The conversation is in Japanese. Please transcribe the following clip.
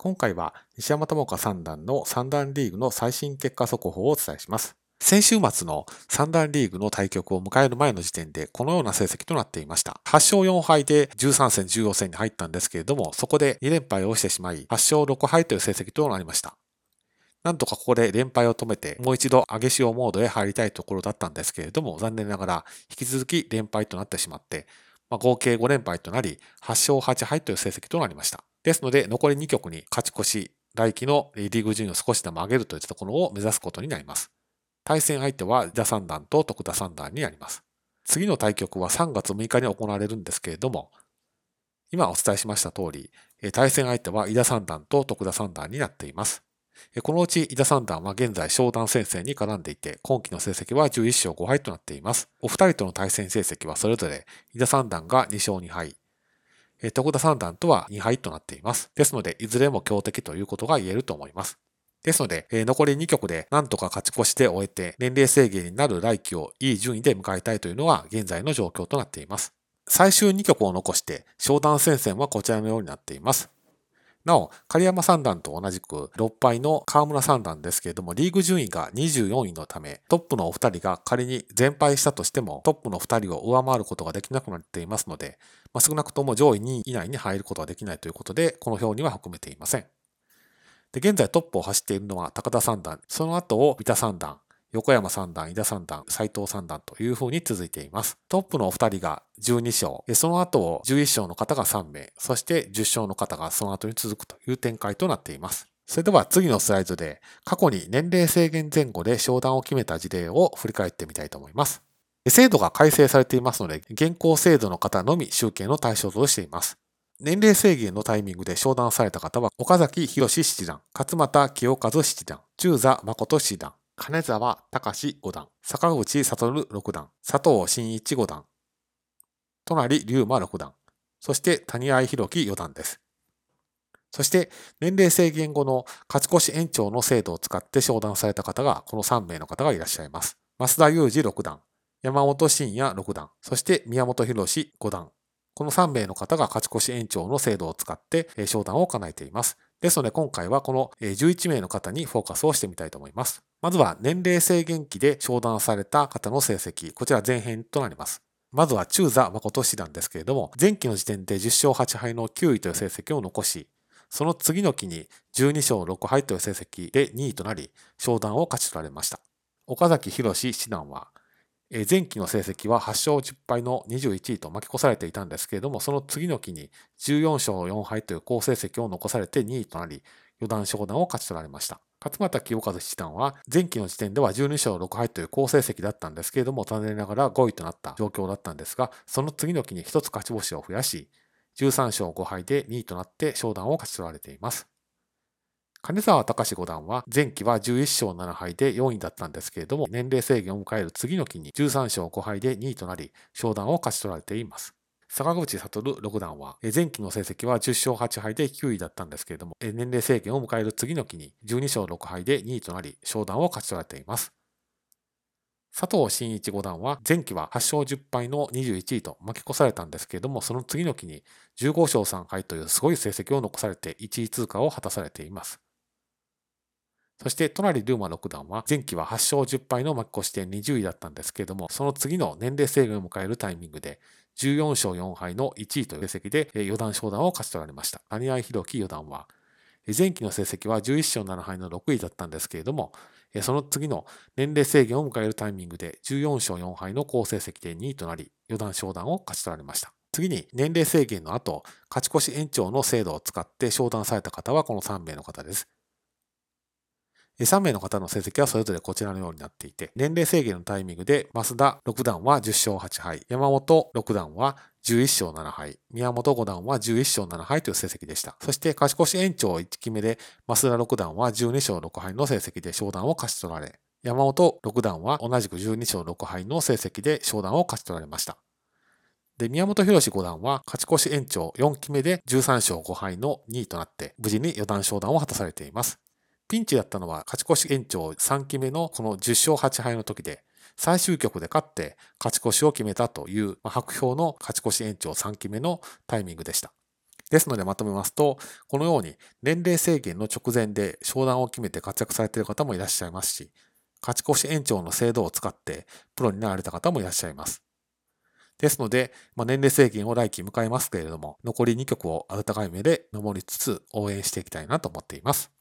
今回は西山智香三段の三段リーグの最新結果速報をお伝えします。先週末の三段リーグの対局を迎える前の時点でこのような成績となっていました。8勝4敗で13戦14戦に入ったんですけれども、そこで2連敗をしてしまい、8勝6敗という成績となりました。なんとかここで連敗を止めて、もう一度上げ潮モードへ入りたいところだったんですけれども、残念ながら引き続き連敗となってしまって、まあ、合計5連敗となり、8勝8敗という成績となりました。ですので、残り2局に勝ち越し、来季のリーグ順位を少しでも上げるといったところを目指すことになります。対戦相手は伊田三段と徳田三段になります。次の対局は3月6日に行われるんですけれども、今お伝えしました通り、対戦相手は井田三段と徳田三段になっています。このうち井田三段は現在商談戦線に絡んでいて、今期の成績は11勝5敗となっています。お二人との対戦成績はそれぞれ、井田三段が2勝2敗、徳田三段とは2敗となっています。ですので、いずれも強敵ということが言えると思います。ですので、残り2局で何とか勝ち越して終えて、年齢制限になる来季をいい順位で迎えたいというのは現在の状況となっています。最終2局を残して、商談戦線はこちらのようになっています。なお、狩山三段と同じく6敗の河村三段ですけれども、リーグ順位が24位のため、トップのお二人が仮に全敗したとしても、トップの二人を上回ることができなくなっていますので、まあ、少なくとも上位2位以内に入ることはできないということで、この表には含めていません。で現在トップを走っているのは高田三段、その後を三田三段、横山三段、井田三段、斎藤三段という風に続いています。トップのお二人が12勝、その後11勝の方が3名、そして10勝の方がその後に続くという展開となっています。それでは次のスライドで過去に年齢制限前後で商談を決めた事例を振り返ってみたいと思います。制度が改正されていますので、現行制度の方のみ集計の対象としています。年齢制限のタイミングで商談された方は、岡崎博七段、勝又清和七段、中座誠七段、金沢隆五段、坂口悟六段、佐藤真一五段、隣龍馬六段、そして谷合弘樹四段です。そして、年齢制限後の勝ち越し延長の制度を使って商談された方が、この3名の方がいらっしゃいます。増田裕二六段、山本慎也六段、そして宮本博士五段。この3名の方が勝ち越し延長の制度を使って商談を行えています。ですので今回はこの11名の方にフォーカスをしてみたいと思います。まずは年齢制限期で商談された方の成績、こちら前編となります。まずは中座誠師団ですけれども、前期の時点で10勝8敗の9位という成績を残し、その次の期に12勝6敗という成績で2位となり、商談を勝ち取られました。岡崎博士七段は、前期の成績は8勝10敗の21位と負け越されていたんですけれども、その次の期に14勝4敗という好成績を残されて2位となり、四段昇段を勝ち取られました。勝俣清和七段は前期の時点では12勝6敗という好成績だったんですけれども、残念ながら5位となった状況だったんですが、その次の期に1つ勝ち星を増やし、13勝5敗で2位となって昇段を勝ち取られています。金沢隆五段は前期は11勝7敗で4位だったんですけれども、年齢制限を迎える次の期に13勝5敗で2位となり、昇段を勝ち取られています。坂口悟六段は、前期の成績は10勝8敗で9位だったんですけれども、年齢制限を迎える次の期に12勝6敗で2位となり、昇段を勝ち取られています。佐藤真一五段は前期は8勝10敗の21位と負け越されたんですけれども、その次の期に15勝3敗というすごい成績を残されて1位通過を果たされています。そして、隣ルーマ六段は、前期は8勝10敗の負け越して20位だったんですけれども、その次の年齢制限を迎えるタイミングで、14勝4敗の1位という成績で、四段昇段を勝ち取られました。谷合弘樹四段は、前期の成績は11勝7敗の6位だったんですけれども、その次の年齢制限を迎えるタイミングで14勝4敗の好成績で2位となり、四段昇段を勝ち取られました。次に年齢制限の後、勝ち越し延長の制度を使って昇段された方はこの3名の方です。3名の方の成績はそれぞれこちらのようになっていて、年齢制限のタイミングで、増田6段は10勝8敗、山本6段は11勝7敗、宮本5段は11勝7敗という成績でした。そして勝ち越し延長1期目で、増田6段は12勝6敗の成績で昇段を勝ち取られ、山本6段は同じく12勝6敗の成績で昇段を勝ち取られました。で、宮本博士5段は勝ち越し延長4期目で13勝5敗の2位となって、無事に4段昇段を果たされています。ピンチだったのは勝ち越し延長3期目のこの10勝8敗の時で、最終局で勝って勝ち越しを決めたという白氷の勝ち越し延長3期目のタイミングでした。ですのでまとめますと、このように年齢制限の直前で商談を決めて活躍されている方もいらっしゃいますし、勝ち越し延長の制度を使ってプロになられた方もいらっしゃいます。ですので、まあ、年齢制限を来期迎えますけれども、残り2曲を温かい目で守りつつ応援していきたいなと思っています。